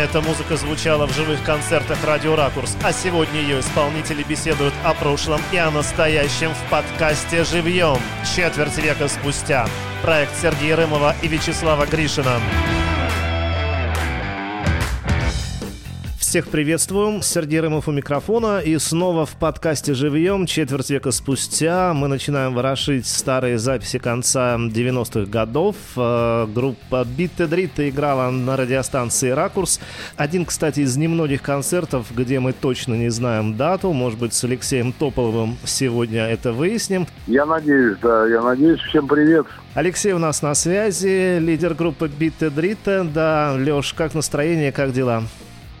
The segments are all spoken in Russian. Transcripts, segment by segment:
Эта музыка звучала в живых концертах «Радио Ракурс», а сегодня ее исполнители беседуют о прошлом и о настоящем в подкасте «Живьем» четверть века спустя. Проект Сергея Рымова и Вячеслава Гришина. Всех приветствуем. Сергей Рымов у микрофона. И снова в подкасте «Живьем» четверть века спустя мы начинаем ворошить старые записи конца 90-х годов. Э, группа Битте Дритта играла на радиостанции «Ракурс». Один, кстати, из немногих концертов, где мы точно не знаем дату. Может быть, с Алексеем Тополовым сегодня это выясним. Я надеюсь, да, я надеюсь. Всем привет. Алексей у нас на связи, лидер группы Битте Дритта. Да, Леш, как настроение, как дела?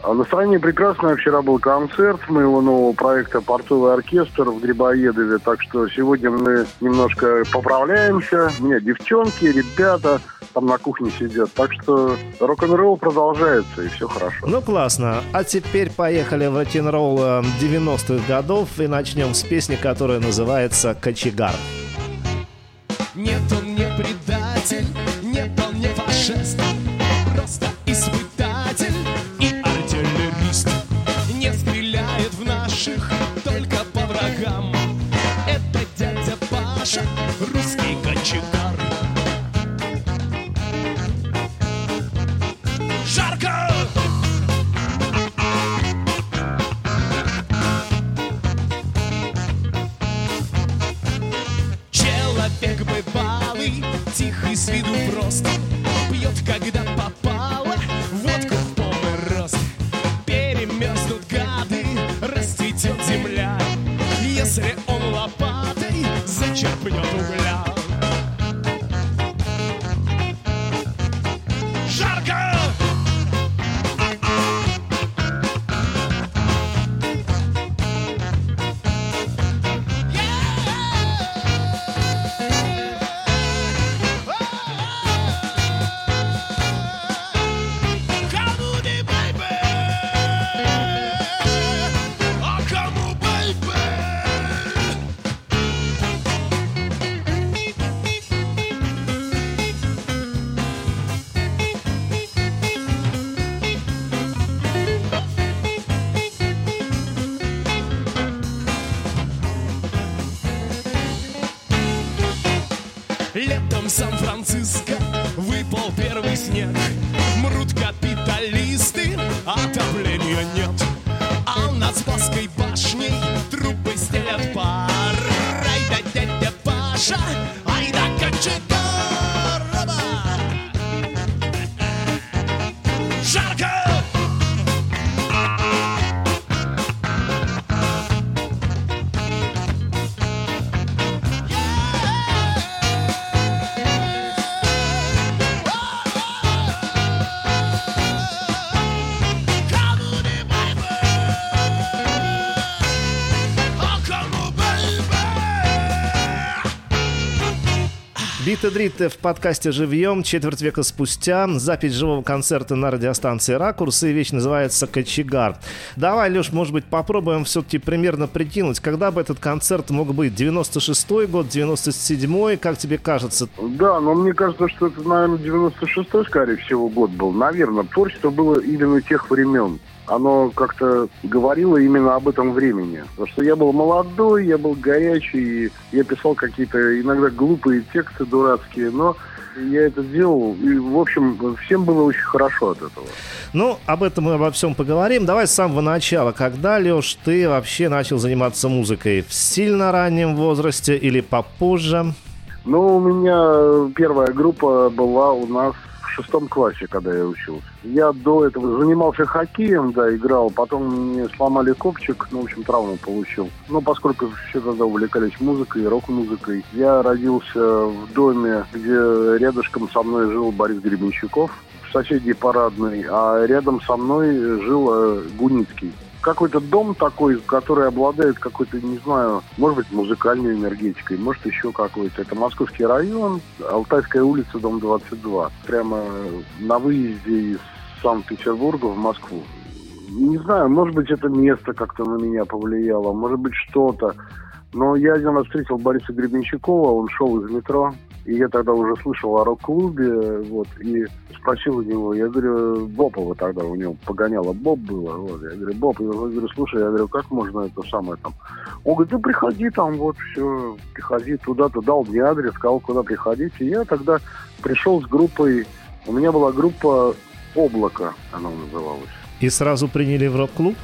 А настроение прекрасное. Вчера был концерт моего нового проекта «Портовый оркестр» в Грибоедове. Так что сегодня мы немножко поправляемся. У меня девчонки, ребята там на кухне сидят. Так что рок-н-ролл продолжается, и все хорошо. Ну, классно. А теперь поехали в рок-н-ролл 90-х э, годов и начнем с песни, которая называется «Кочегар». Нет, он виду прост, пьет, когда Биты Дритты в подкасте «Живьем» четверть века спустя. Запись живого концерта на радиостанции «Ракурс» и вещь называется «Кочегар». Давай, Леш, может быть, попробуем все-таки примерно прикинуть, когда бы этот концерт мог быть? 96-й год, 97-й, как тебе кажется? Да, но мне кажется, что это, наверное, 96-й, скорее всего, год был. Наверное, творчество было именно тех времен оно как-то говорило именно об этом времени. Потому что я был молодой, я был горячий, и я писал какие-то иногда глупые тексты дурацкие, но я это сделал, и, в общем, всем было очень хорошо от этого. Ну, об этом мы обо всем поговорим. Давай с самого начала. Когда, Леш, ты вообще начал заниматься музыкой? В сильно раннем возрасте или попозже? Ну, у меня первая группа была у нас шестом классе, когда я учился. Я до этого занимался хоккеем, да, играл. Потом мне сломали копчик, ну, в общем, травму получил. Но поскольку все тогда увлекались музыкой, рок-музыкой, я родился в доме, где рядышком со мной жил Борис Гребенщиков в соседней парадной, а рядом со мной жил э, Гуницкий какой-то дом такой, который обладает какой-то, не знаю, может быть, музыкальной энергетикой, может, еще какой-то. Это Московский район, Алтайская улица, дом 22. Прямо на выезде из Санкт-Петербурга в Москву. Не знаю, может быть, это место как-то на меня повлияло, может быть, что-то. Но я один раз встретил Бориса Гребенщикова, он шел из метро, И я тогда уже слышал о рок-клубе, вот, и спросил у него, я говорю, Бопова тогда у него погоняло Боб было, вот, я говорю, Боб, я говорю, слушай, я говорю, как можно это самое там? Он говорит, ну приходи там, вот, все, приходи туда-то, дал мне адрес, сказал, куда приходить, и я тогда пришел с группой, у меня была группа «Облако», она называлась. И сразу приняли в рок-клуб?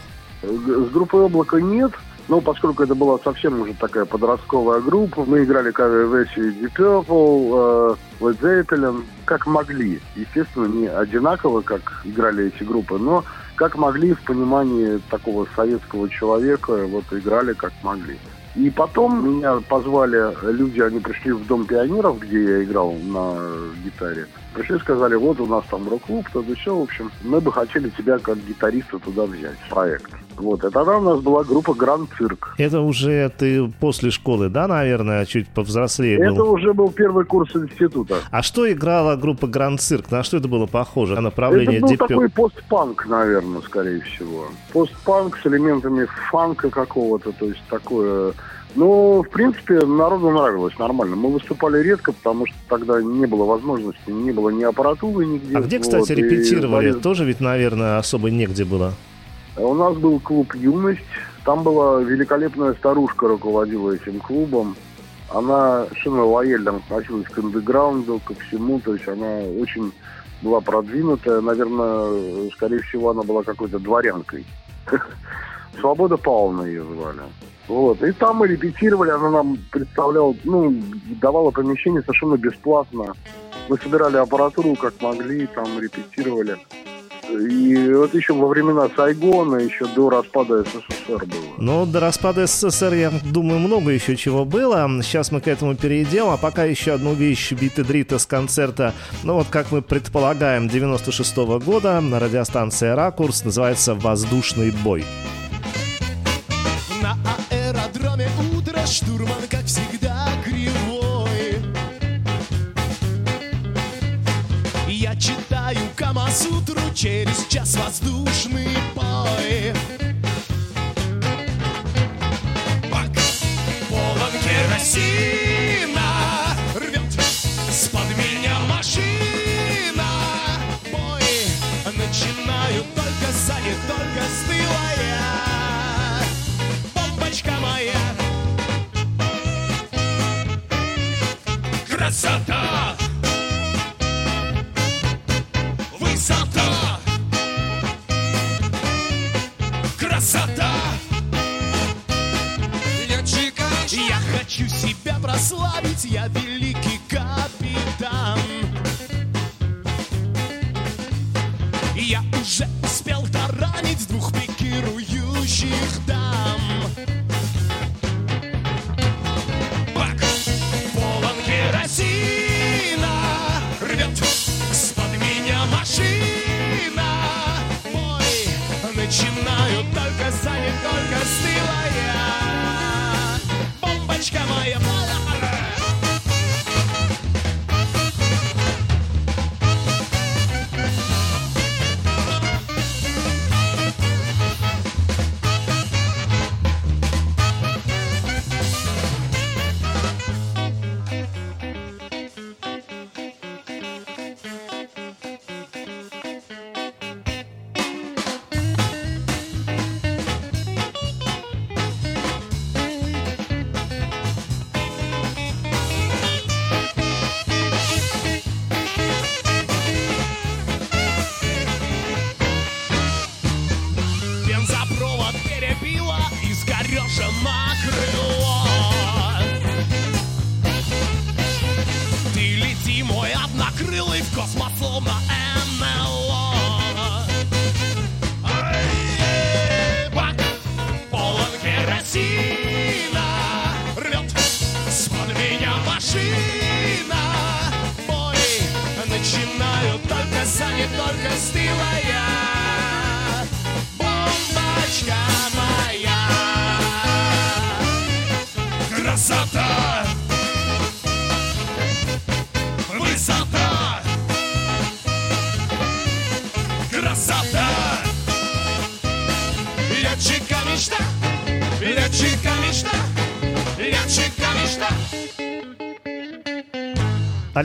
С группой «Облако» нет, но поскольку это была совсем уже такая подростковая группа, мы играли кавер-версии Deep Purple, э, Led Zeppelin, как могли. Естественно, не одинаково, как играли эти группы, но как могли в понимании такого советского человека, вот играли как могли. И потом меня позвали люди, они пришли в Дом пионеров, где я играл на гитаре. Пришли, сказали, вот у нас там рок-клуб, то все, в общем, мы бы хотели тебя как гитариста туда взять, проект. Вот, и тогда у нас была группа Гранд Цирк. Это уже ты после школы, да, наверное, чуть повзрослее Это был? уже был первый курс института. А что играла группа Гранд Цирк? На что это было похоже? На направление Это был типа такой постпанк, наверное, скорее всего. Постпанк с элементами фанка какого-то, то есть такое... Ну, в принципе, народу нравилось нормально. Мы выступали редко, потому что тогда не было возможности, не было ни аппаратуры нигде. А где, кстати, Вот, и репетировали? Борис- Тоже ведь, наверное, особо негде было. У нас был клуб «Юность». Там была великолепная старушка, руководила этим клубом. Она совершенно лояльно относилась к андеграунду, ко всему. То есть она очень была продвинутая. Наверное, скорее всего, она была какой-то дворянкой. Свобода Павловна ее звали. Вот. И там мы репетировали, она нам представляла, ну, давала помещение совершенно бесплатно. Мы собирали аппаратуру как могли, там репетировали. И вот еще во времена Сайгона, еще до распада СССР было. Но до распада СССР, я думаю, много еще чего было. Сейчас мы к этому перейдем. А пока еще одну вещь Биты Дрита с концерта, ну вот как мы предполагаем, 96 года на радиостанции «Ракурс» называется «Воздушный бой».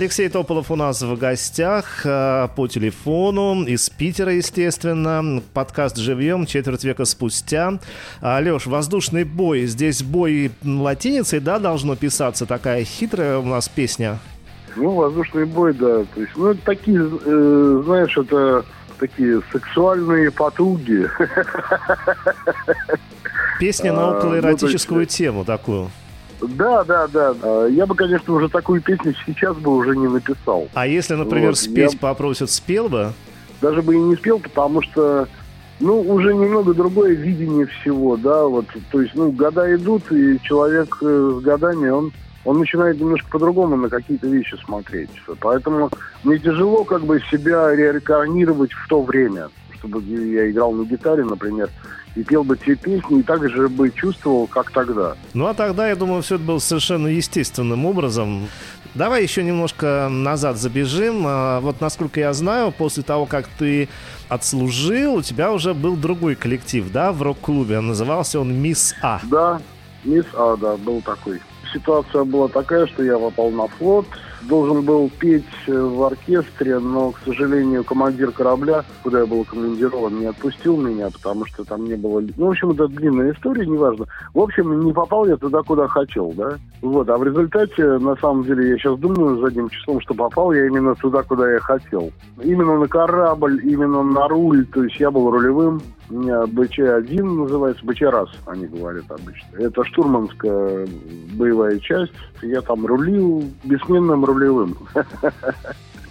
Алексей Тополов у нас в гостях э, по телефону из Питера, естественно. Подкаст «Живьем» четверть века спустя. Алеш, воздушный бой. Здесь бой латиницей, да, должно писаться? Такая хитрая у нас песня. Ну, воздушный бой, да. То есть, ну, это такие, э, знаешь, это такие сексуальные потуги. Песня на А, ну, то околоэротическую есть- тему такую. Да, да, да. А, Я бы, конечно, уже такую песню сейчас бы уже не написал. А если, например, Вот, спеть я- попросят, спел бы? Даже бы и не спел, потому что, ну, уже немного другое видение всего, да, вот, то есть, ну, года идут, и человек э, с годами, он, он начинает немножко по-другому на какие-то вещи смотреть. Поэтому мне тяжело как бы себя реинкарнировать в то время, чтобы я играл на гитаре, например, и пел бы те песни, и так же бы чувствовал, как тогда. Ну а тогда, я думаю, все это было совершенно естественным образом. Давай еще немножко назад забежим. А, Вот насколько я знаю, после того, как ты отслужил, у тебя уже был другой коллектив, да, в рок-клубе. Назывался он «Мисс А». Да, мисс А, да, был такой. Ситуация была такая, что я попал на флот, должен был петь э, в оркестре, но, к сожалению, командир корабля, куда я был командирован, не отпустил меня, потому что там не было... Ну, в общем, это длинная история, неважно. В общем, не попал я туда, куда хотел, да. Вот, а в результате, на самом деле, я сейчас думаю задним числом, что попал я именно туда, куда я хотел. Именно на корабль, именно на руль, то есть я был рулевым, БЧ-1 называется, БЧ-раз, они говорят обычно. Это штурманская боевая часть. Я там рулил бессменным рулевым.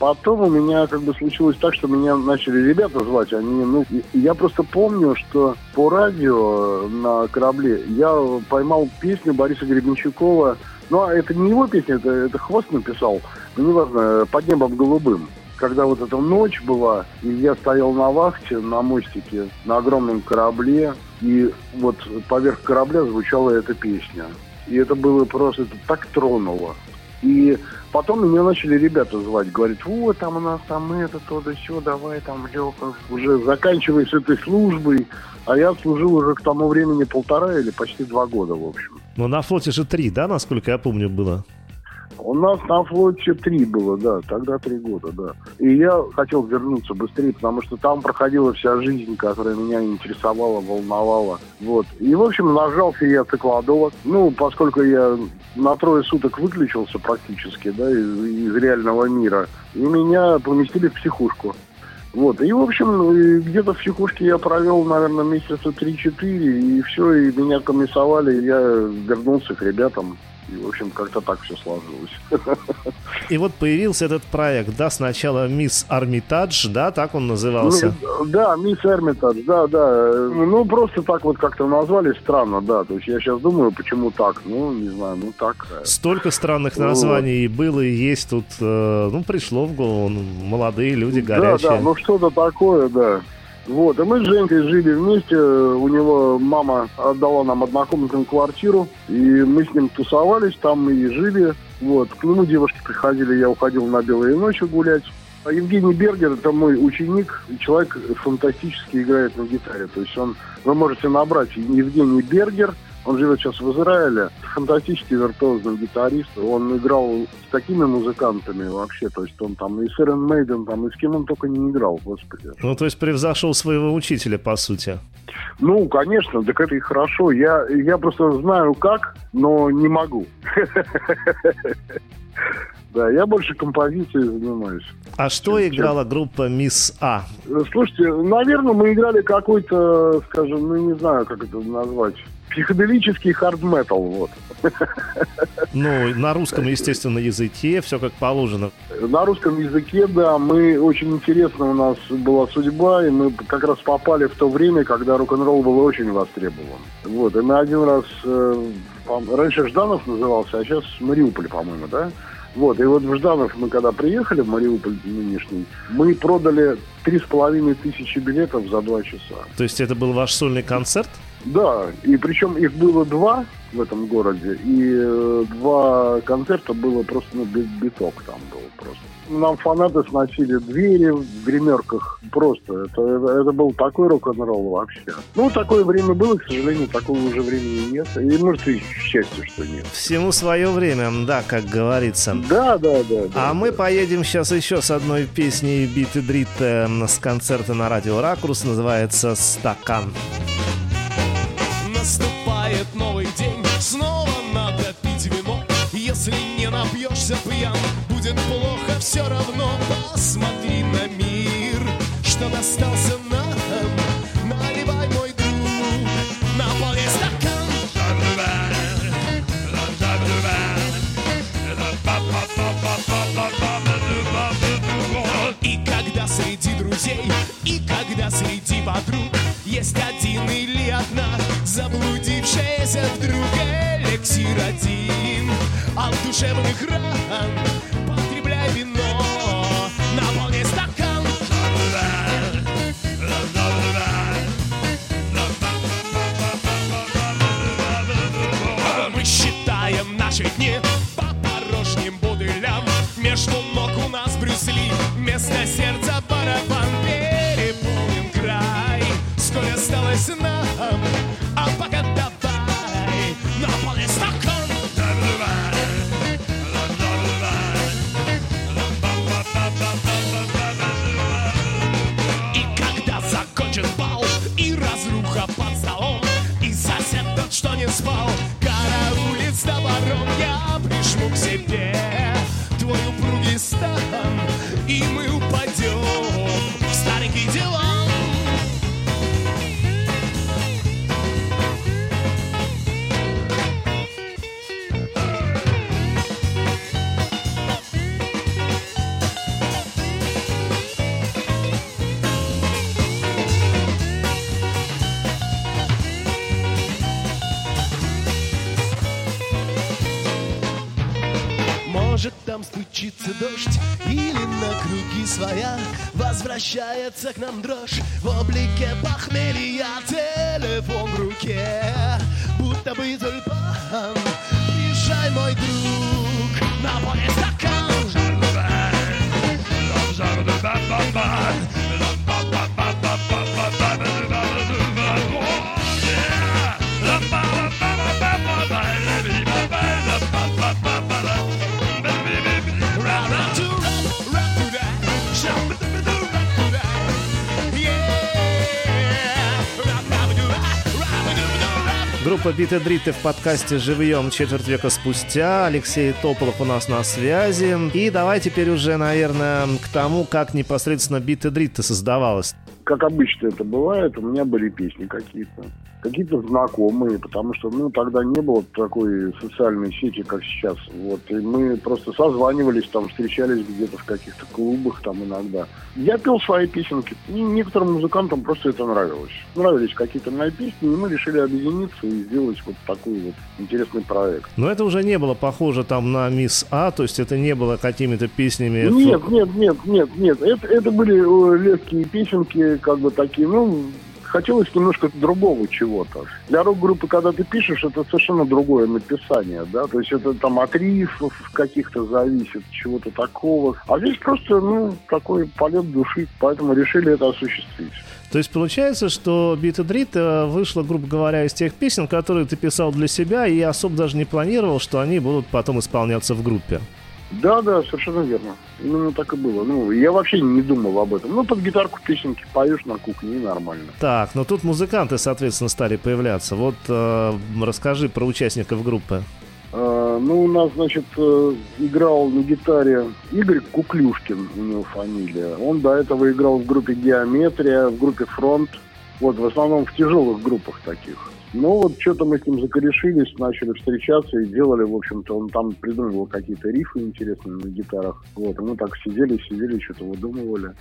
Потом у меня как бы случилось так, что меня начали ребята звать. Они, ну, я просто помню, что по радио на корабле я поймал песню Бориса Гребенщикова. Ну, а это не его песня, это, это Хвост написал. Ну, неважно, «Под небом голубым» когда вот эта ночь была, и я стоял на вахте, на мостике, на огромном корабле, и вот поверх корабля звучала эта песня. И это было просто, это так тронуло. И потом меня начали ребята звать, говорят, вот там у нас там это, то да все, давай там, Леха, уже заканчивай с этой службой. А я служил уже к тому времени полтора или почти два года, в общем. Ну, на флоте же три, да, насколько я помню, было? У нас на флоте три было, да, тогда три года, да. И я хотел вернуться быстрее, потому что там проходила вся жизнь, которая меня интересовала, волновала. Вот. И, в общем, нажался я циклодова. Ну, поскольку я на трое суток выключился практически, да, из, из реального мира, и меня поместили в психушку. Вот. И, в общем, и где-то в психушке я провел, наверное, месяца 3-4, и все, и меня комиссовали, и я вернулся к ребятам. И, в общем, как-то так все сложилось. И вот появился этот проект, да, сначала «Мисс Армитадж», да, так он назывался? Ну, да, мисс Эрмитадж, да, да. Ну, просто так вот как-то назвали странно, да. То есть я сейчас думаю, почему так. Ну, не знаю, ну так. Столько странных Вот. названий было и есть тут, э, ну, пришло в голову, ну, молодые люди, горячие. Да, да, ну что-то такое, да. Вот, и мы с Женькой жили вместе, у него мама отдала нам однокомнатную квартиру, и мы с ним тусовались там и жили. Вот, к нему девушки приходили, я уходил на белые ночи гулять. А Евгений Бергер, это мой ученик, человек фантастически играет на гитаре. То есть он, вы можете набрать Евгений Бергер, он живет сейчас в Израиле, фантастический виртуозный гитарист. Он играл с такими музыкантами вообще, то есть он там и с Iron Maiden, там и с кем он только не играл, господи. Ну, то есть превзошел своего учителя, по сути. Ну, конечно, так это и хорошо. Я, я просто знаю как, но не могу. Да, я больше композицией занимаюсь. А что Чем- играла группа «Мисс А»? Слушайте, наверное, мы играли какой-то, скажем, ну не знаю, как это назвать, психоделический хард-метал, вот. Ну, на русском, естественно, языке, все как положено. На русском языке, да, мы очень интересно у нас была судьба, и мы как раз попали в то время, когда рок-н-ролл был очень востребован. Вот, и мы один раз, э, раньше Жданов назывался, а сейчас Мариуполь, по-моему, да? Вот, и вот в Жданов мы когда приехали, в Мариуполь нынешний, мы продали три с половиной тысячи билетов за два часа. То есть это был ваш сольный концерт? Да, и причем их было два в этом городе, и э, два концерта было просто, ну, биток там был просто. Нам фанаты сносили двери в гримерках просто. Это, это, это был такой рок-н-ролл вообще. Ну, такое время было, к сожалению, такого уже времени нет. И, может, и счастье, что нет. Всему свое время, да, как говорится. Да, да, да. А да, мы да. поедем сейчас еще с одной песней Бит и Дрит э, с концерта на радио Ракурс. Называется «Стакан». Наступает новый день, снова надо пить вино. Если не напьешься пьян, будет плохо все равно Посмотри на мир, что достался нам. Наливай, мой друг, на поле стакан. И когда среди друзей, среди подруг Есть один или одна заблудившаяся вдруг. Эликсир один. От душевных ран потребляй вино Yeah. Возвращается к нам дрожь. В облике похмелья Телефон в руке. Будто бы тюльпан Приезжай, мой друг На поле стакан Группа Бит и Дриты в подкасте «Живьем» четверть века спустя. Алексей Тополов у нас на связи. И давай теперь уже, наверное, к тому, как непосредственно Бит и Дриты создавалась. Как обычно это бывает, у меня были песни какие-то. Какие-то знакомые, потому что, ну, тогда не было такой социальной сети, как сейчас. Вот, и мы просто созванивались, там, встречались где-то в каких-то клубах, там, иногда. Я пел свои песенки. И некоторым музыкантам просто это нравилось. Нравились какие-то мои песни, и мы решили объединиться и сделать вот такой вот интересный проект. Но это уже не было похоже там на Мисс А, то есть это не было какими-то песнями... Нет, нет, нет, нет, нет. Это, это были э, легкие песенки, как бы такие, ну, хотелось немножко другого чего-то. Для рок-группы, когда ты пишешь, это совершенно другое написание, да, то есть это там от рифов каких-то зависит, чего-то такого. А здесь просто, ну, такой полет души, поэтому решили это осуществить. То есть получается, что Бит и Дрит э, вышла, грубо говоря, из тех песен, которые ты писал для себя и особо даже не планировал, что они будут потом исполняться в группе. Да, да, совершенно верно. Именно так и было. Ну, я вообще не думал об этом. Ну, под гитарку песенки поешь на кухне, и нормально. Так, но тут музыканты, соответственно, стали появляться. Вот э, расскажи про участников группы. Э, ну, у нас, значит, э, играл на гитаре Игорь Куклюшкин, у него фамилия. Он до этого играл в группе «Геометрия», в группе «Фронт». Вот, в основном в тяжелых группах таких. Ну, вот что-то мы с ним закорешились, начали встречаться и делали, в общем-то, он там придумывал какие-то рифы интересные на гитарах. Вот, и мы так сидели, сидели, что-то выдумывали.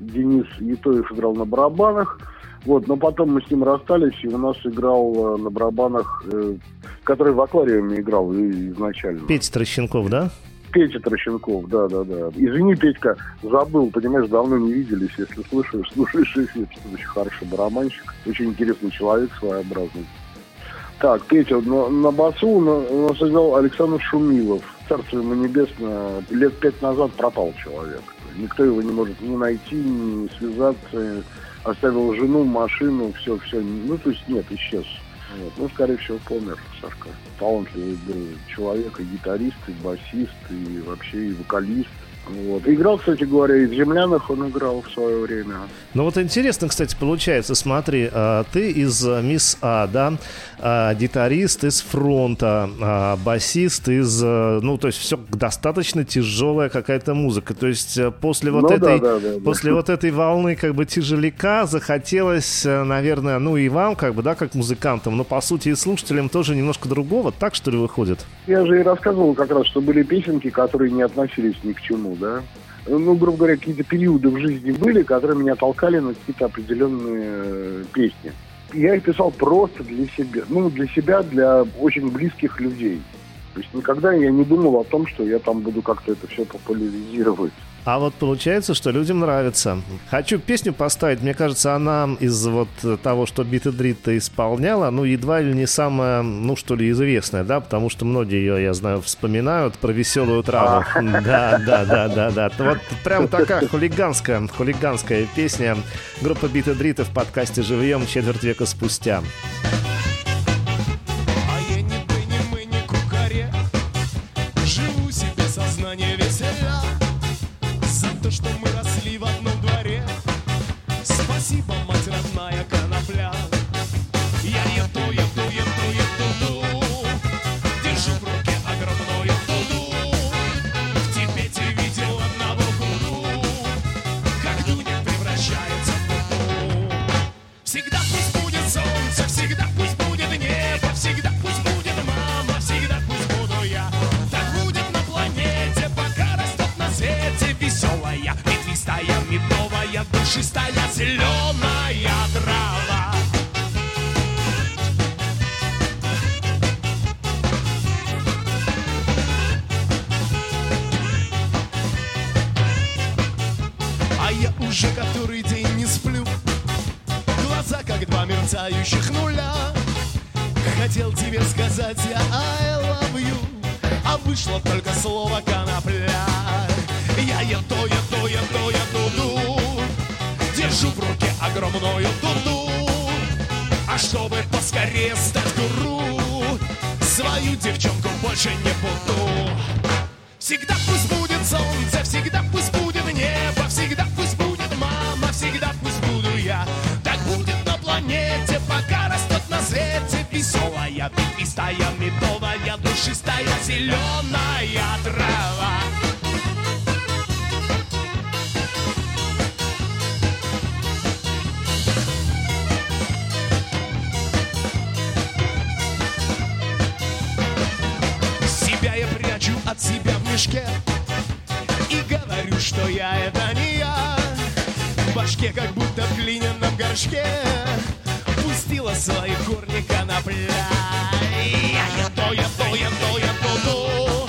Денис Етоев играл на барабанах. Вот, но потом мы с ним расстались, и у нас играл э, на барабанах, э, который в аквариуме играл изначально. Петя Трощенков, да? Петя Трощенков, да, да, да. Извини, Петька, забыл, понимаешь, давно не виделись. Если слушаешь, слушаешь эфир, очень хороший барабанщик, очень интересный человек, своеобразный. Так, Петя, на, на басу у нас играл Александр Шумилов. Царство ему небесное. Лет пять назад пропал человек. Никто его не может ни найти, ни связаться. Оставил жену, машину, все, все. Ну, то есть нет, исчез. Вот. Ну, скорее всего, помер Сашка. Талантливый был человек, и гитарист, и басист, и вообще и вокалист. Вот. Играл, кстати говоря, и в «Землянах» он играл в свое время. Ну вот интересно, кстати, получается, смотри, а, ты из а, «Мисс А», да, а, гитарист из «Фронта», басист из, ну, то есть все достаточно тяжелая какая-то музыка. То есть э, после вот ну, этой, да, да, да, после да. вот этой волны как бы тяжеляка захотелось, э, наверное, ну и вам, как бы, да, как музыкантам, но по сути и слушателям тоже немножко другого, так что ли выходит? Я же и рассказывал как раз, что были песенки, которые не относились ни к чему, да. Ну, грубо говоря, какие-то периоды в жизни были, которые меня толкали на какие-то определенные э, песни. Я их писал просто для себя. Ну, для себя, для очень близких людей. То есть никогда я не думал о том, что я там буду как-то это все популяризировать. А вот получается, что людям нравится. Хочу песню поставить. Мне кажется, она из вот того, что Бита Дрита исполняла, ну, едва ли не самая, ну, что ли, известная, да, потому что многие ее, я знаю, вспоминают про веселую траву. Да, да, да, да, да. Вот прям такая хулиганская, хулиганская песня. Группа Бита Дрита в подкасте «Живьем» четверть века спустя. Чтобы поскорее стать гуру Свою девчонку больше не буду Всегда пусть будет солнце, всегда пусть будет небо, всегда пусть будет мама, всегда пусть буду я. Так будет на планете, пока растет на свете веселая, ветвистая, медовая, душистая, зеленая трава. Башке как будто в глиняном горшке. Пустила свои корни конопля Я еду, еду, еду, еду, ду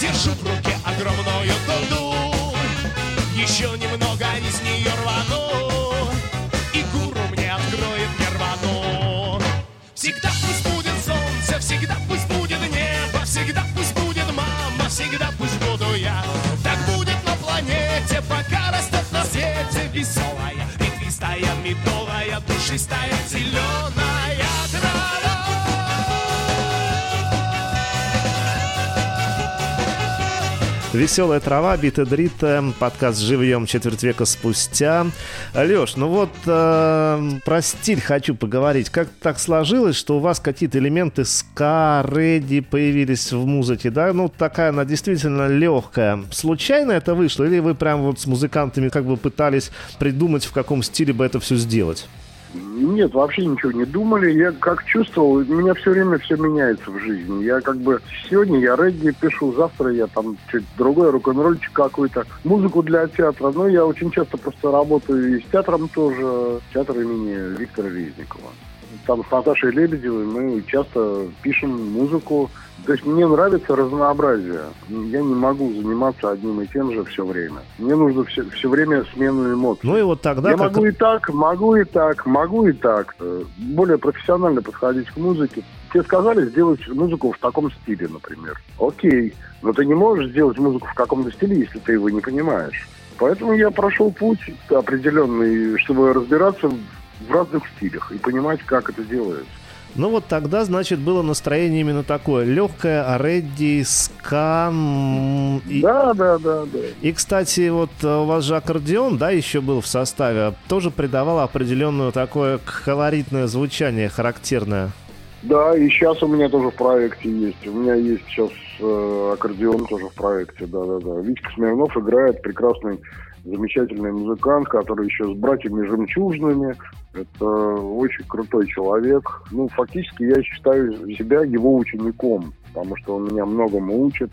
Держу в руке огромную дуду Еще немного из нее Веселая трава, бита дрита, подкаст «Живьем» четверть века спустя. Леш, ну вот э, про стиль хочу поговорить. Как так сложилось, что у вас какие-то элементы ска, рэди появились в музыке, да? Ну, такая она действительно легкая. Случайно это вышло? Или вы прям вот с музыкантами как бы пытались придумать, в каком стиле бы это все сделать? Нет, вообще ничего не думали. Я как чувствовал, у меня все время все меняется в жизни. Я как бы сегодня я регги пишу, завтра я там что-то другое, рок-н-ролльчик какой-то. Музыку для театра. Но я очень часто просто работаю и с театром тоже. Театр имени Виктора Резникова. Там с Наташей Лебедевой мы часто пишем музыку. То есть мне нравится разнообразие. Я не могу заниматься одним и тем же все время. Мне нужно все, все время смену эмоций. Ну и вот тогда... Я как... могу и так, могу и так, могу и так. Более профессионально подходить к музыке. Тебе сказали сделать музыку в таком стиле, например. Окей, но ты не можешь сделать музыку в каком-то стиле, если ты его не понимаешь. Поэтому я прошел путь определенный, чтобы разбираться в разных стилях и понимать, как это делается. Ну вот тогда, значит, было настроение именно такое. Легкое, редди, скан. И... Да, да, да, да. И, кстати, вот э, у вас же аккордеон, да, еще был в составе, тоже придавал определенное такое колоритное звучание, характерное. Да, и сейчас у меня тоже в проекте есть. У меня есть сейчас э, аккордеон тоже в проекте, да-да-да. Витька Смирнов играет прекрасный, замечательный музыкант, который еще с братьями Жемчужными. Это очень крутой человек. Ну, фактически я считаю себя его учеником, потому что он меня многому учит.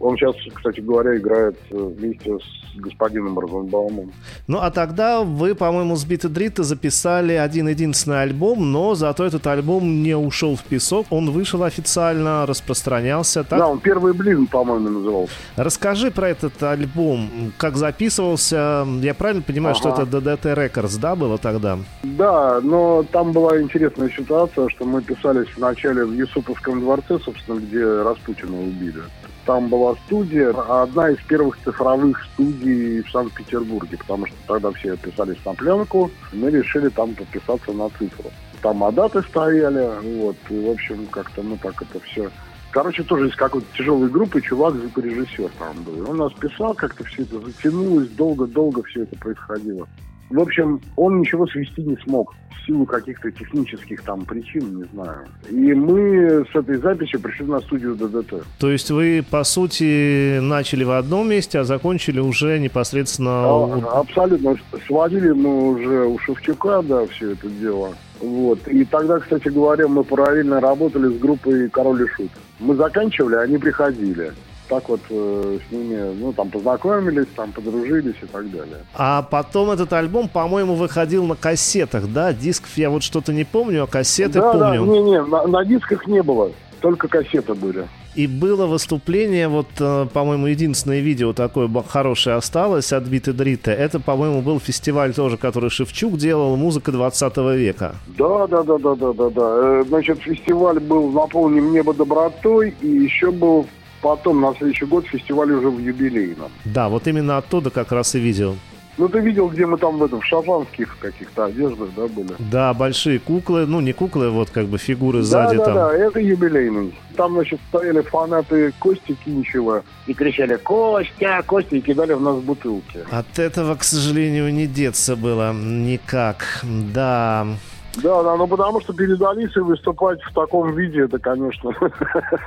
Он сейчас, кстати говоря, играет э, вместе с господином Розенбаумом. Ну, а тогда вы, по-моему, с Бита Дрита записали один-единственный альбом, но зато этот альбом не ушел в песок. Он вышел официально, распространялся. Так? Да, он «Первый блин», по-моему, назывался. Расскажи про этот альбом, как записывался. Я правильно понимаю, ага. что это DDT Records, да, было тогда? Да, но там была интересная ситуация, что мы писались вначале в Юсуповском дворце, собственно, где Распутина убили. Там была студия, одна из первых цифровых студий в Санкт-Петербурге, потому что тогда все писались на пленку, мы решили там подписаться на цифру. Там адаты стояли, вот, и, в общем, как-то мы так это все... Короче, тоже из какой-то тяжелой группы чувак, звукорежиссер там был. Он нас писал, как-то все это затянулось, долго-долго все это происходило. В общем, он ничего свести не смог в силу каких-то технических там причин, не знаю. И мы с этой записью пришли на студию ДДТ. То есть вы, по сути, начали в одном месте, а закончили уже непосредственно... А, абсолютно. Сводили мы уже у Шевчука, да, все это дело. Вот. И тогда, кстати говоря, мы параллельно работали с группой «Король и Шут». Мы заканчивали, они приходили так вот э, с ними, ну, там познакомились, там подружились и так далее. А потом этот альбом, по-моему, выходил на кассетах, да? Дисков я вот что-то не помню, а кассеты да, помню. Да, не-не, на, на дисках не было, только кассеты были. И было выступление, вот, э, по-моему, единственное видео такое хорошее осталось от Биты Дрита. Это, по-моему, был фестиваль тоже, который Шевчук делал, музыка 20 века. Да, да, да, да, да, да, да. Э, значит, фестиваль был наполнен небо добротой, и еще был потом на следующий год фестиваль уже в юбилейном. Да, вот именно оттуда как раз и видел. Ну, ты видел, где мы там в этом, в шотландских каких-то одеждах, да, были? Да, большие куклы, ну, не куклы, вот как бы фигуры сзади да, там. Да, да, это юбилейный. Там, значит, стояли фанаты Кости Кинчева и кричали «Костя, Костя!» и кидали в нас бутылки. От этого, к сожалению, не деться было никак, да. Да, да, ну потому что перед Алисой выступать в таком виде, это, конечно,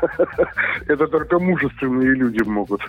это только мужественные люди могут.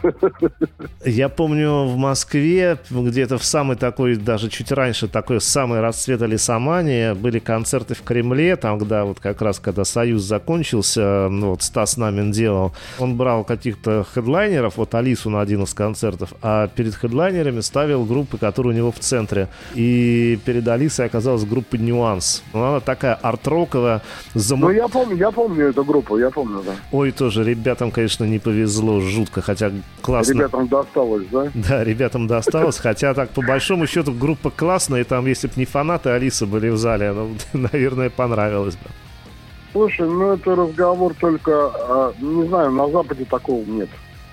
Я помню в Москве, где-то в самый такой, даже чуть раньше, такой самый расцвет лесомании, были концерты в Кремле, там, когда вот как раз, когда Союз закончился, ну, вот Стас Намин делал, он брал каких-то хедлайнеров, вот Алису на один из концертов, а перед хедлайнерами ставил группы, которые у него в центре. И перед Алисой оказалась группа «Нюанс». Ну, она такая арт-роковая. Зам... Ну, я помню, я помню эту группу, я помню, да. Ой, тоже ребятам, конечно, не повезло жутко, хотя классно. Ребятам досталось, да? Да, ребятам досталось, хотя так, по большому счету, группа классная, и там, если бы не фанаты Алисы были в зале, ну, наверное, понравилось бы. Слушай, ну это разговор только, а, не знаю, на Западе такого нет.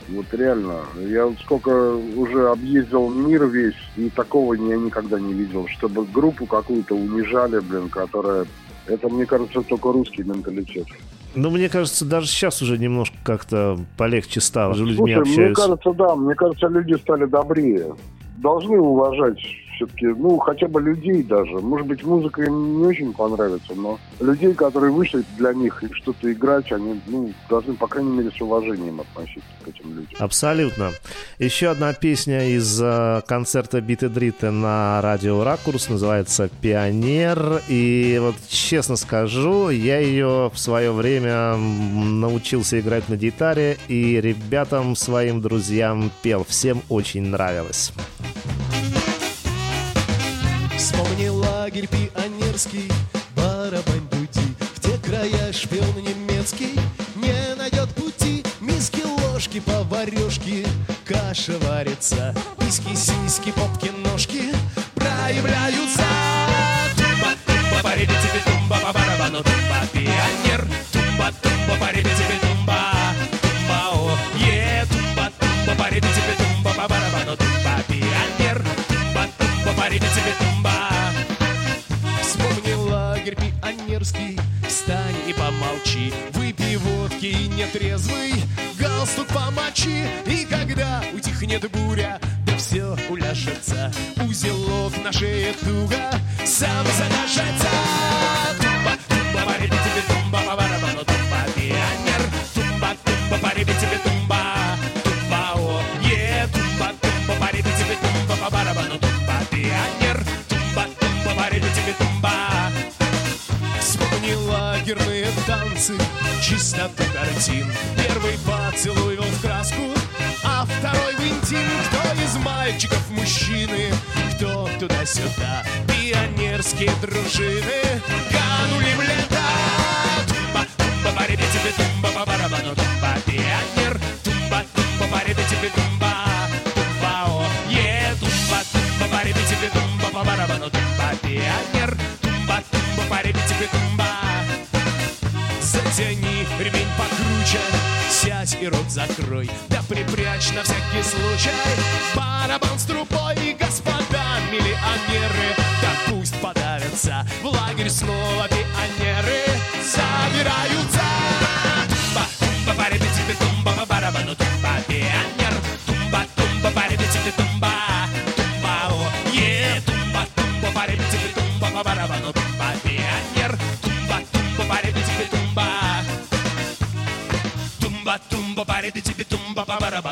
Вот реально. Я вот сколько уже объездил мир весь, и такого я никогда не видел, чтобы группу какую-то унижали, блин, которая... Это, мне кажется, только русский менталитет. Ну, мне кажется, даже сейчас уже немножко как-то полегче стало. Слушай, людьми общаюсь. мне кажется, да, мне кажется, люди стали добрее. Должны уважать все-таки, ну, хотя бы людей даже. Может быть, музыка им не очень понравится, но людей, которые вышли для них и что-то играть, они, ну, должны, по крайней мере, с уважением относиться к этим людям. Абсолютно. Еще одна песня из э, концерта Биты Дриты на радио Ракурс называется «Пионер». И вот честно скажу, я ее в свое время научился играть на гитаре, и ребятам, своим друзьям пел. Всем очень нравилось. Вспомни лагерь пионерский, барабань края шпион немецкий Не найдет пути. Миски, ложки, поварешки Каша варится, письки, сиськи, попки, ножки Проявляются. Тумба, тумба, по тебе тумба, по барабану тумба Пионер, тумба, тумба, по тебе тумба Тумба, о, е, тумба, тумба, по тебе тумба, и помолчи Выпей водки нетрезвый Галстук помочи И когда утихнет буря Да все уляжется. Узелок на шее туго Сам завяжется Тумба, тумба, тебе тумба танцы, чистоту картин. Первый поцелуй вел в краску, а второй в интим. Кто из мальчиков мужчины, кто туда-сюда? Пионерские дружины. Канули в лето. Тумба, тумба, по тебе тумба, по барабану тумба Пионер, тумба, тумба, по тебе тумба. Тумба, о, е, тумба, тумба, по тебе тумба, по барабану тумба Пионер, Сядь и рот закрой Да припрячь на всякий случай. Барабан с трубой И господа миллионеры Да пусть подавятся В лагерь снова пионеры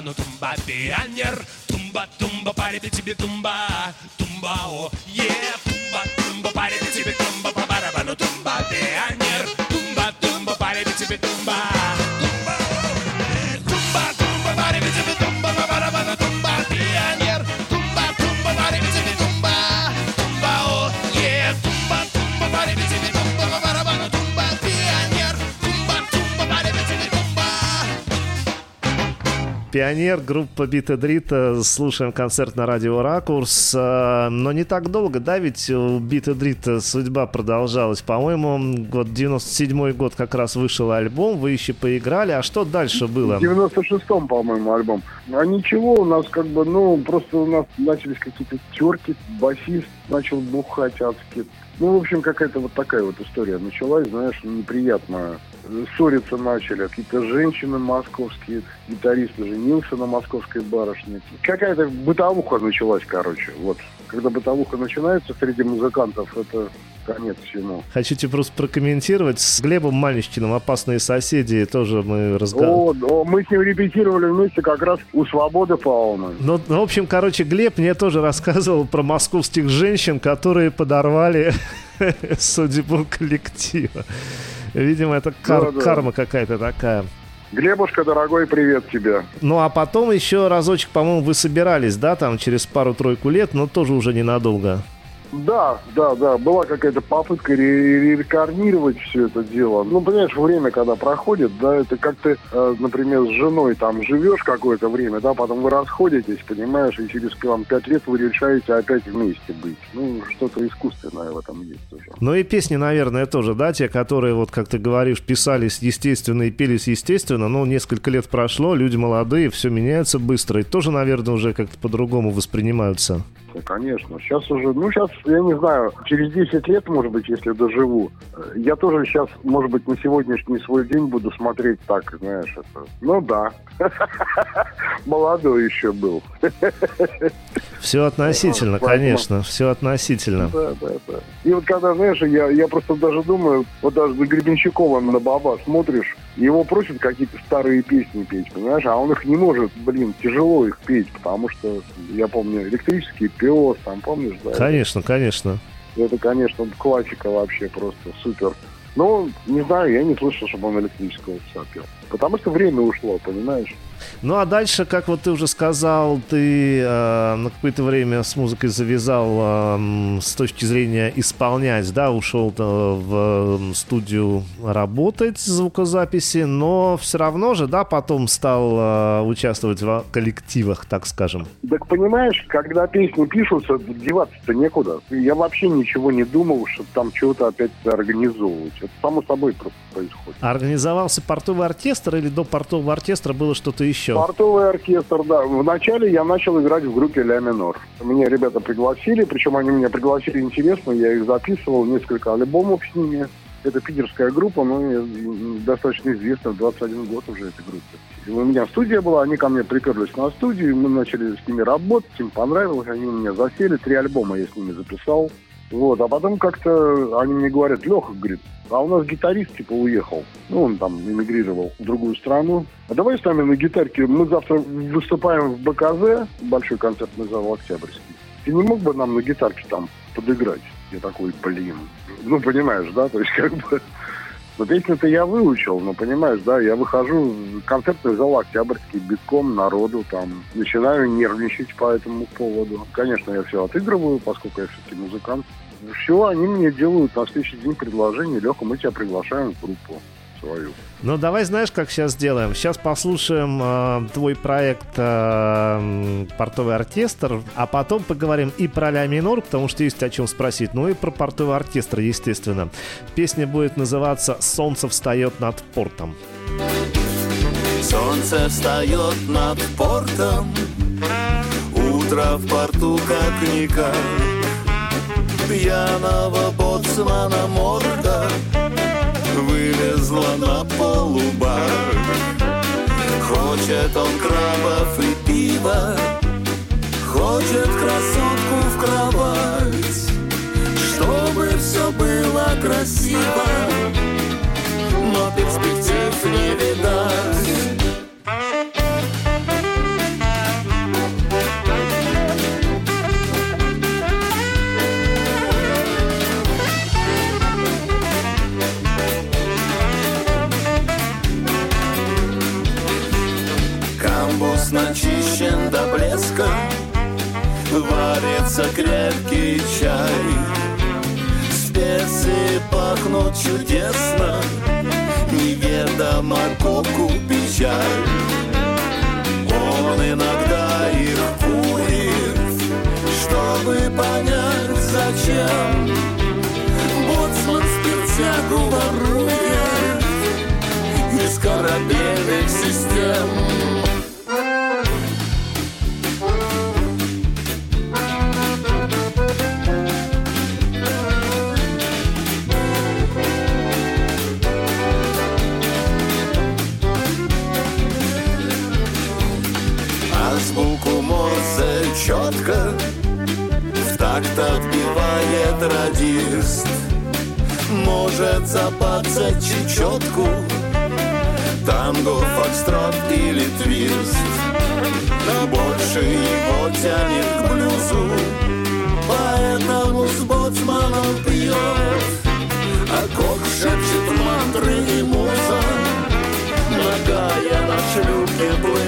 тумба По барабану тумба Пионер Тумба, тумба, по тебе тумба Тумба, Пионер, группа Бита Дрита. Слушаем концерт на радио Ракурс. А, Но не так долго, да, ведь у Бита Дрита судьба продолжалась. По-моему, год 97 год как раз вышел альбом, вы еще поиграли. А что дальше было? В 96-м, по-моему, альбом. А ничего, у нас как бы, ну, просто у нас начались какие-то терки, басист начал бухать адски. Ну, в общем, какая-то вот такая вот история началась, знаешь, неприятно. Ссориться начали. Какие-то женщины московские, гитарист женился на московской барышне. Какая-то бытовуха началась, короче. Вот. Когда бытовуха начинается среди музыкантов, это конец всему. Хотите просто прокомментировать? С Глебом Малищиным «Опасные соседи» тоже мы разговаривали. О, о, мы с ним репетировали вместе как раз у Свободы Павловны. Ну, ну, в общем, короче, Глеб мне тоже рассказывал про московских женщин, которые подорвали судьбу коллектива. Видимо, это кар- Да-да. карма какая-то такая. Глебушка, дорогой, привет тебе. Ну, а потом еще разочек, по-моему, вы собирались, да, там через пару-тройку лет, но тоже уже ненадолго. Да, да, да, была какая-то попытка ре- реинкарнировать все это дело. Ну, понимаешь, время, когда проходит, да, это как ты, э, например, с женой там живешь какое-то время, да, потом вы расходитесь, понимаешь, и через там, пять лет вы решаете опять вместе быть. Ну, что-то искусственное в этом есть уже. Ну и песни, наверное, тоже, да, те, которые, вот как ты говоришь, писались естественно и пелись естественно, ну, несколько лет прошло, люди молодые, все меняется быстро, и тоже, наверное, уже как-то по-другому воспринимаются. Да, конечно. Сейчас уже, ну, сейчас, я не знаю, через 10 лет, может быть, если доживу, я тоже сейчас, может быть, на сегодняшний свой день буду смотреть так, знаешь, это. Ну, да. Молодой еще был. Все относительно, конечно, все относительно. Да, да, да. И вот когда, знаешь, я, я просто даже думаю, вот даже за Гребенщиковым на баба смотришь, его просят какие-то старые песни петь, понимаешь, а он их не может, блин, тяжело их петь, потому что, я помню, электрический пес, там, помнишь, да? Конечно, конечно. Это, конечно, классика вообще просто супер. Но, не знаю, я не слышал, чтобы он электрического пса пел. Потому что время ушло, понимаешь? Ну а дальше, как вот ты уже сказал, ты э, на какое-то время с музыкой завязал э, с точки зрения исполнять, да, ушел в студию работать звукозаписи, но все равно же, да, потом стал э, участвовать в коллективах, так скажем. Так понимаешь, когда песни пишутся, деваться-то некуда. Я вообще ничего не думал, что там чего-то опять организовывать. Это само собой просто происходит. А организовался портовый оркестр или до портового оркестра было что-то еще? Портовый оркестр, да. Вначале я начал играть в группе «Ля минор». Меня ребята пригласили, причем они меня пригласили интересно, я их записывал, несколько альбомов с ними. Это питерская группа, ну, достаточно известная, 21 год уже эта группа. У меня студия была, они ко мне приперлись на студию, мы начали с ними работать, им понравилось, они меня засели, три альбома я с ними записал. Вот, а потом как-то они мне говорят, Леха, говорит, а у нас гитарист типа уехал. Ну, он там эмигрировал в другую страну. А давай с нами на гитарке. Мы завтра выступаем в БКЗ, большой концертный зал Октябрьский. Ты не мог бы нам на гитарке там подыграть? Я такой, блин. Ну, понимаешь, да? То есть, как бы... Но песню-то я выучил, но понимаешь, да, я выхожу в концертный зал Октябрьский, битком народу, там, начинаю нервничать по этому поводу. Конечно, я все отыгрываю, поскольку я все-таки музыкант. Все, они мне делают на следующий день предложение. Леха, мы тебя приглашаем в группу свою. Ну, давай знаешь, как сейчас сделаем? Сейчас послушаем э, твой проект э, «Портовый оркестр», а потом поговорим и про ля минор, потому что есть о чем спросить, ну и про портовый оркестр, естественно. Песня будет называться «Солнце встает над портом». Солнце встает над портом, утро в порту как никак пьяного боцмана морда Вылезла на полубар. Хочет он крабов и пива Хочет красотку в кровать Чтобы все было красиво. Но перспектив не видать Варится крепкий чай. Специи пахнут чудесно Неведомо коку печаль. Он иногда их курит Чтобы понять зачем. Боцман спиртягу ворует Из корабельных систем отбивает радист. Может запаться чечетку Танго, фокстрот или твист. Но больше его тянет к блюзу Поэтому с боцманом пьет. А кок шепчет мантры и муза Ногая на шлюпке плывет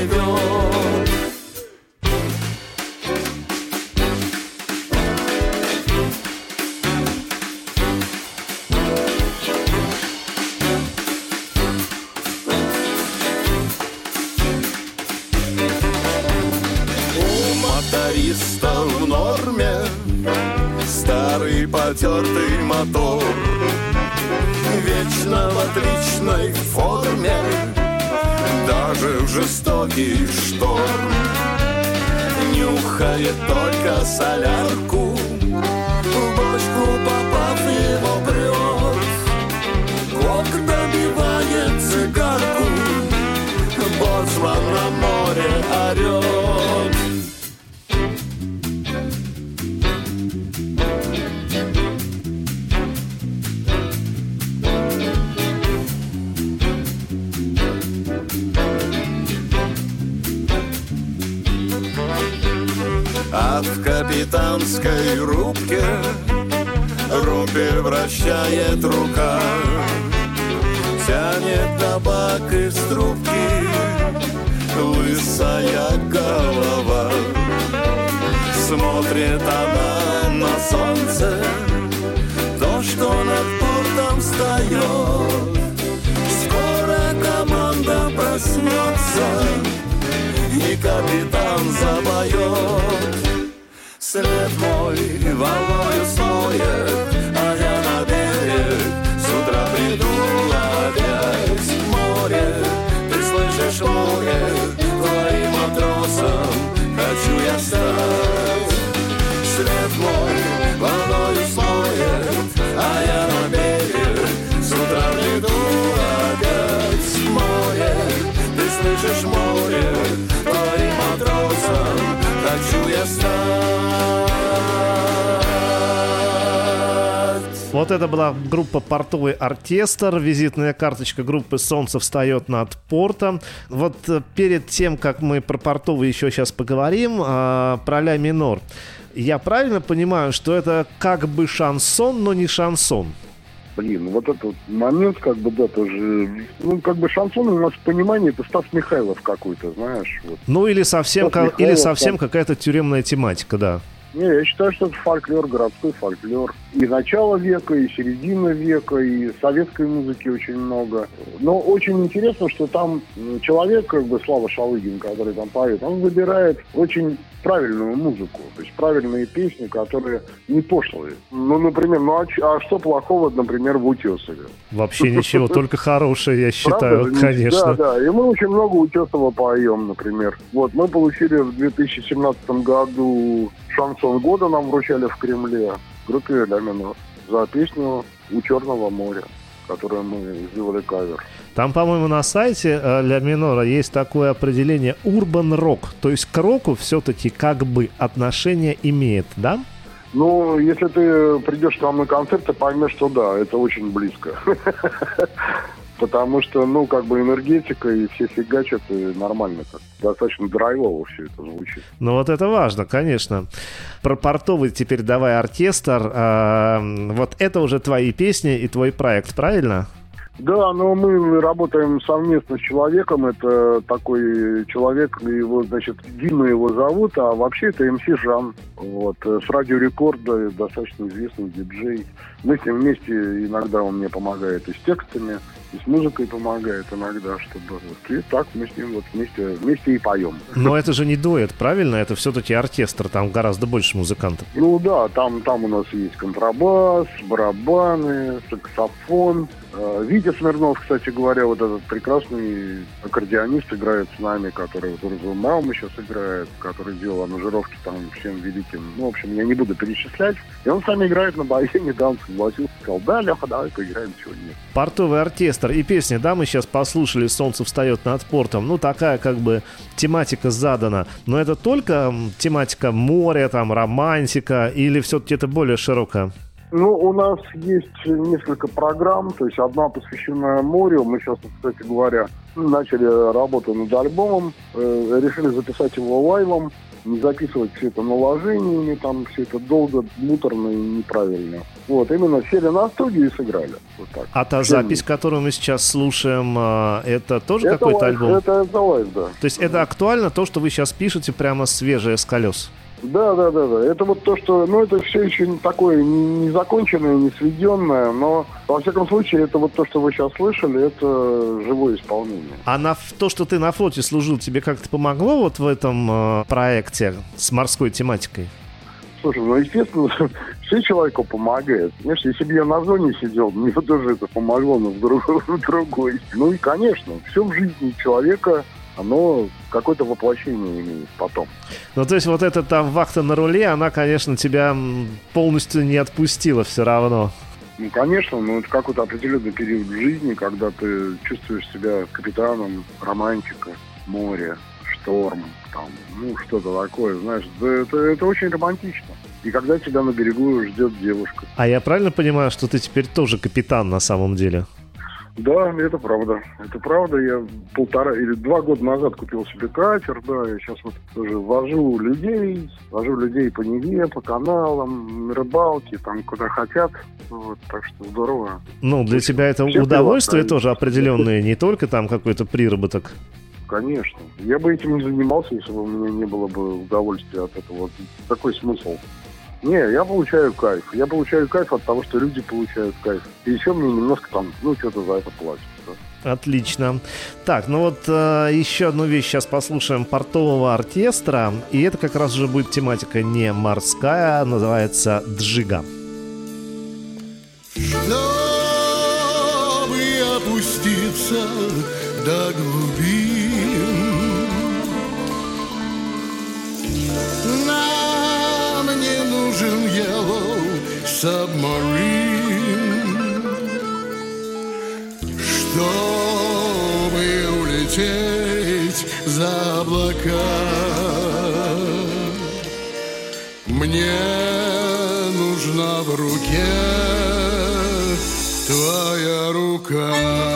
жестокий шторм. Нюхает только солярку След мой волною Вот это была группа «Портовый оркестр», визитная карточка группы «Солнце встает над портом». Вот э, перед тем, как мы про портовый еще сейчас поговорим, а, про ля минор, я правильно понимаю, что это как бы шансон, но не шансон? Блин, вот этот момент, как бы, да, тоже, ну, как бы шансон у нас в понимании, это Стас Михайлов какой-то, знаешь, вот. Ну или совсем, Стас ка- или совсем там. какая-то тюремная тематика, да. Не, я считаю, что это фольклор, городской фольклор. И начало века, и середина века, и советской музыки очень много. Но очень интересно, что там человек, как бы Слава Шалыгин, который там поет, он выбирает очень правильную музыку, то есть правильные песни, которые не пошлые. Ну, например, ну а, а что плохого, например, в Утесове? Вообще ничего, только хорошее, я считаю, конечно. Да, да. И мы очень много Утесова поем, например. Вот, мы получили в 2017 году шансон года нам вручали в Кремле группе «Ля Минор» за песню «У Черного моря», которую мы сделали кавер. Там, по-моему, на сайте э, Ля Минора есть такое определение урбан рок. То есть к року все-таки как бы отношение имеет, да? Ну, если ты придешь к нам на концерт, ты поймешь, что да, это очень близко. Потому что, ну, как бы энергетика и все фигачат и нормально так. Достаточно драйвово все это звучит. Ну вот это важно, конечно. Про портовый теперь давай оркестр. А, вот это уже твои песни и твой проект, правильно? Да, но мы работаем совместно с человеком. Это такой человек, его, значит, Дима его зовут, а вообще это МС Жан. Вот, э, с Радио Рекорда, достаточно известный диджей. Мы с ним вместе, иногда он мне помогает и с текстами, и с музыкой помогает иногда, чтобы... Вот, и так мы с ним вот вместе, вместе и поем. Но это же не дуэт, правильно? Это все-таки оркестр, там гораздо больше музыкантов. Ну да, там, там у нас есть контрабас, барабаны, саксофон. Э, Витя Смирнов, кстати говоря, вот этот прекрасный аккордеонист играет с нами, который вот Урзу Мауму сейчас играет, который делал аранжировки там всем великим. Ну, в общем, я не буду перечислять. И он с нами играет на баяне, недавно согласился, сказал, да, Леха, давай поиграем сегодня. Портовый оркестр и песня, да, мы сейчас послушали «Солнце встает над портом». Ну, такая как бы тематика задана. Но это только тематика моря, там, романтика, или все-таки это более широкая? Ну, у нас есть несколько программ, то есть одна посвященная морю. Мы сейчас, кстати говоря, начали работу над альбомом, э, решили записать его лайвом, не записывать все это наложениями, там все это долго, муторно и неправильно. Вот, именно сели на студию и сыграли. Вот так. А та Всем. запись, которую мы сейчас слушаем, а, это тоже Это какой-то лайв, альбом? Это, это лайв, да. То есть это актуально, то, что вы сейчас пишете прямо свежее с колес? Да, да, да, да. Это вот то, что, ну, это все еще не такое не законченное, не сведенное, но во всяком случае, это вот то, что вы сейчас слышали, это живое исполнение. А на то, что ты на флоте служил, тебе как-то помогло вот в этом э, проекте с морской тематикой? Слушай, ну, естественно, все человеку помогает. Знаешь, если бы я на зоне сидел, мне тоже это помогло, но в другой. в другой. Ну и, конечно, все в жизни человека, оно какое-то воплощение имеет потом. Ну, то есть вот эта там вахта на руле, она, конечно, тебя полностью не отпустила все равно. Ну, конечно, но это какой-то определенный период жизни, когда ты чувствуешь себя капитаном, романтика, море, шторм, там, ну, что-то такое, знаешь, да это, это очень романтично. И когда тебя на берегу ждет девушка. А я правильно понимаю, что ты теперь тоже капитан на самом деле? Да, это правда. Это правда. Я полтора или два года назад купил себе катер, да, я сейчас вот тоже вожу людей, вожу людей по Неве, по каналам, на рыбалке, там, куда хотят. Вот, так что здорово. Ну, для тебя это удовольствие дела, тоже определенное, не только там какой-то приработок. конечно. Я бы этим не занимался, если бы у меня не было бы удовольствия от этого. Вот какой смысл? Не, я получаю кайф. Я получаю кайф от того, что люди получают кайф. И еще мне немножко там, ну, что-то за это платят. Да? Отлично. Так, ну вот э, еще одну вещь сейчас послушаем портового оркестра. И это как раз уже будет тематика не морская, а называется «Джига». Чтобы опуститься до глубин Submarine Чтобы улететь за облака Мне нужна в руке твоя рука.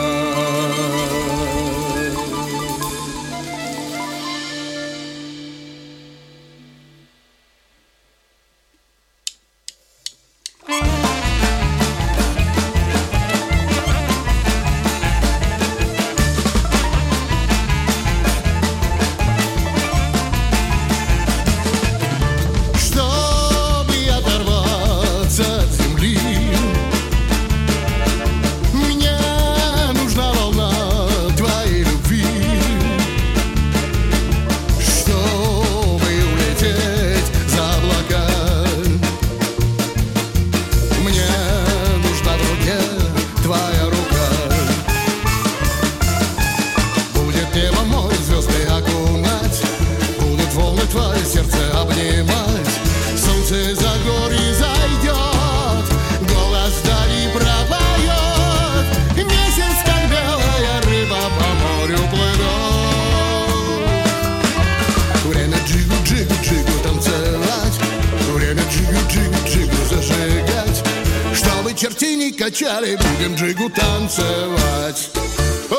Танцевать О!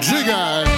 Джига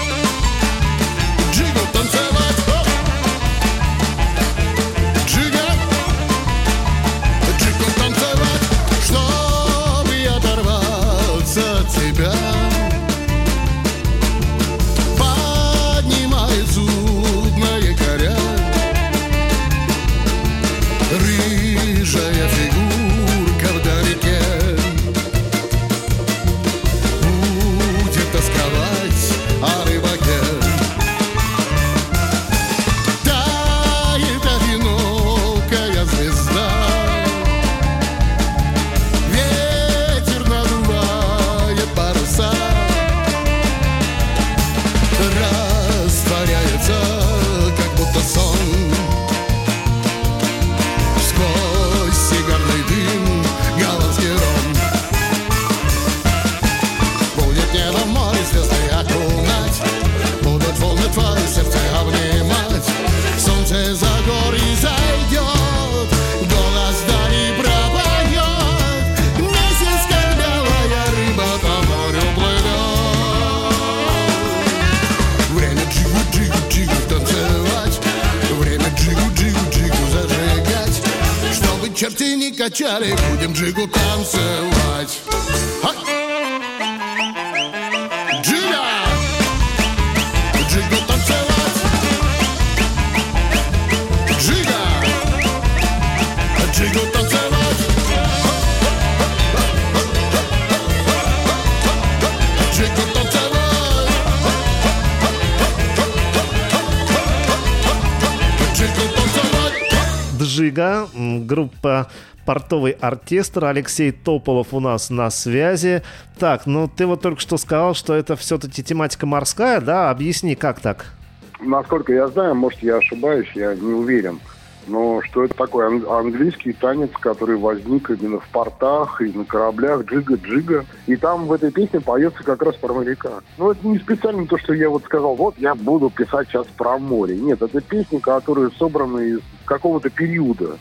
М, группа портовый оркестр. Алексей Тополов у нас на связи. Так, ну ты вот только что сказал, что это все-таки тематика морская, да? Объясни, как так? Насколько я знаю, может, я ошибаюсь, я не уверен. Но что это такой ан- английский танец, который возник именно в портах и на кораблях джига-джига. И там в этой песне поется как раз про моряка. Ну, это не специально то, что я вот сказал, вот я буду писать сейчас про море. Нет, это песни, которые собраны из какого-то периода.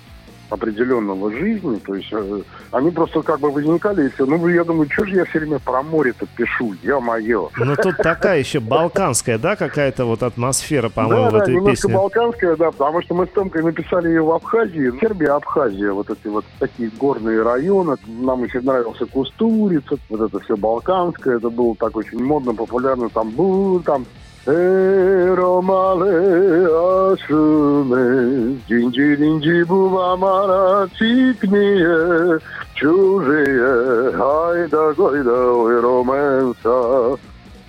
Определенного жизни, то есть э, они просто как бы возникали и все. Ну, я думаю, что же я все время про море-то пишу, я-мое. Ну, тут такая еще балканская, да, какая-то вот атмосфера, по-моему, да, в этой да, немножко песне. балканская, да, потому что мы с Томкой написали ее в Абхазии. Сербия, Абхазия, вот эти вот такие горные районы. Нам очень нравился Кустурица, вот это все балканское, это было так очень модно, популярно. Там был, там Эро мале ашуме, динджи-динджи бубамара цикния, чужие, айда-гойда, ой, роменса.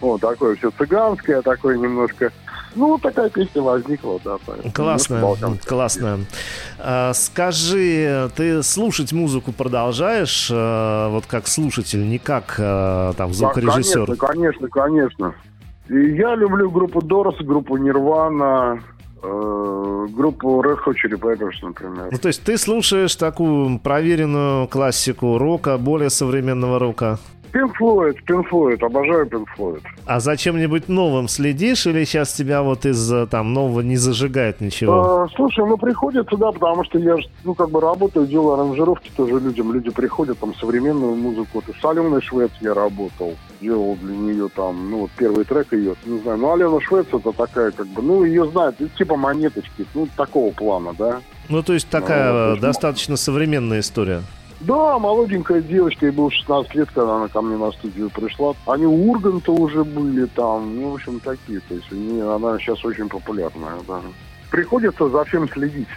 Вот такое все цыганское, такое немножко... Ну, такая песня возникла, да. Классно, классно. А, скажи, ты слушать музыку продолжаешь, а, вот как слушатель, не как а, там звукорежиссер? Да, конечно, конечно, конечно. Я люблю группу Дорос, группу Нирвана, э, группу Red Hot Chili Peppers, например. Ну, то есть ты слушаешь такую проверенную классику рока, более современного рока? Pink Floyd, Pink Floyd, обожаю Pink Floyd. А за чем-нибудь новым следишь или сейчас тебя вот из э, там нового не зажигает ничего? А, слушай, ну приходится, да, потому что я ну, как бы работаю, делаю аранжировки тоже людям. Люди приходят, там, современную музыку. Вот и с Аленой Швец я работал. Делал для нее там, ну, вот первый трек ее, не знаю. Ну, Алена Швец это такая, как бы, ну, ее знают, типа монеточки, ну, такого плана, да. Ну, то есть такая Ну, э, достаточно современная история. Да, молоденькая девочка, ей было 16 лет, когда она ко мне на студию пришла. Они у Урганта уже были там, ну, в общем, такие. То есть у нее- она сейчас очень популярная, да. Приходится за всем следить.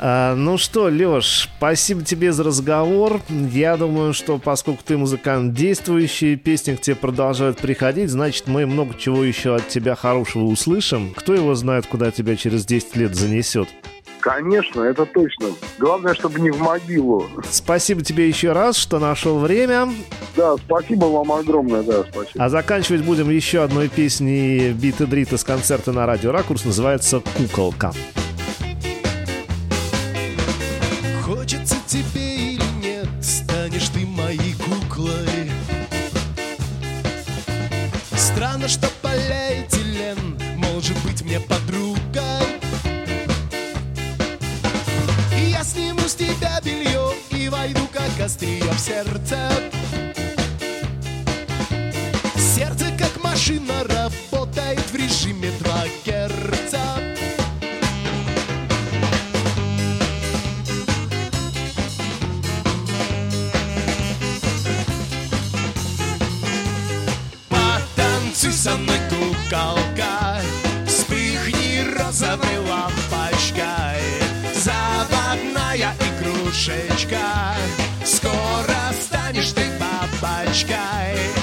А, ну что, Леш, спасибо тебе за разговор. Я думаю, что поскольку ты музыкант действующий, песни к тебе продолжают приходить, значит, мы много чего еще от тебя хорошего услышим. Кто его знает, куда тебя через 10 лет занесет. Конечно, это точно. Главное, чтобы не в могилу. Спасибо тебе еще раз, что нашел время. Да, спасибо вам огромное, да, спасибо. А заканчивать будем еще одной песней Биты Дрита с концерта на радио Ракурс. Называется «Куколка». Хочется острие в сердце. Сердце как машина работает в режиме 2 герца. Потанцуй со мной, куколка Вспыхни розовой лампочкой Заводная игрушечка Скоро станешь ты бабочкой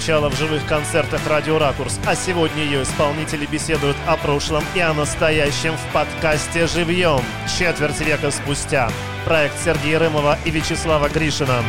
звучала в живых концертах «Радио Ракурс», а сегодня ее исполнители беседуют о прошлом и о настоящем в подкасте «Живьем» четверть века спустя. Проект Сергея Рымова и Вячеслава Гришина.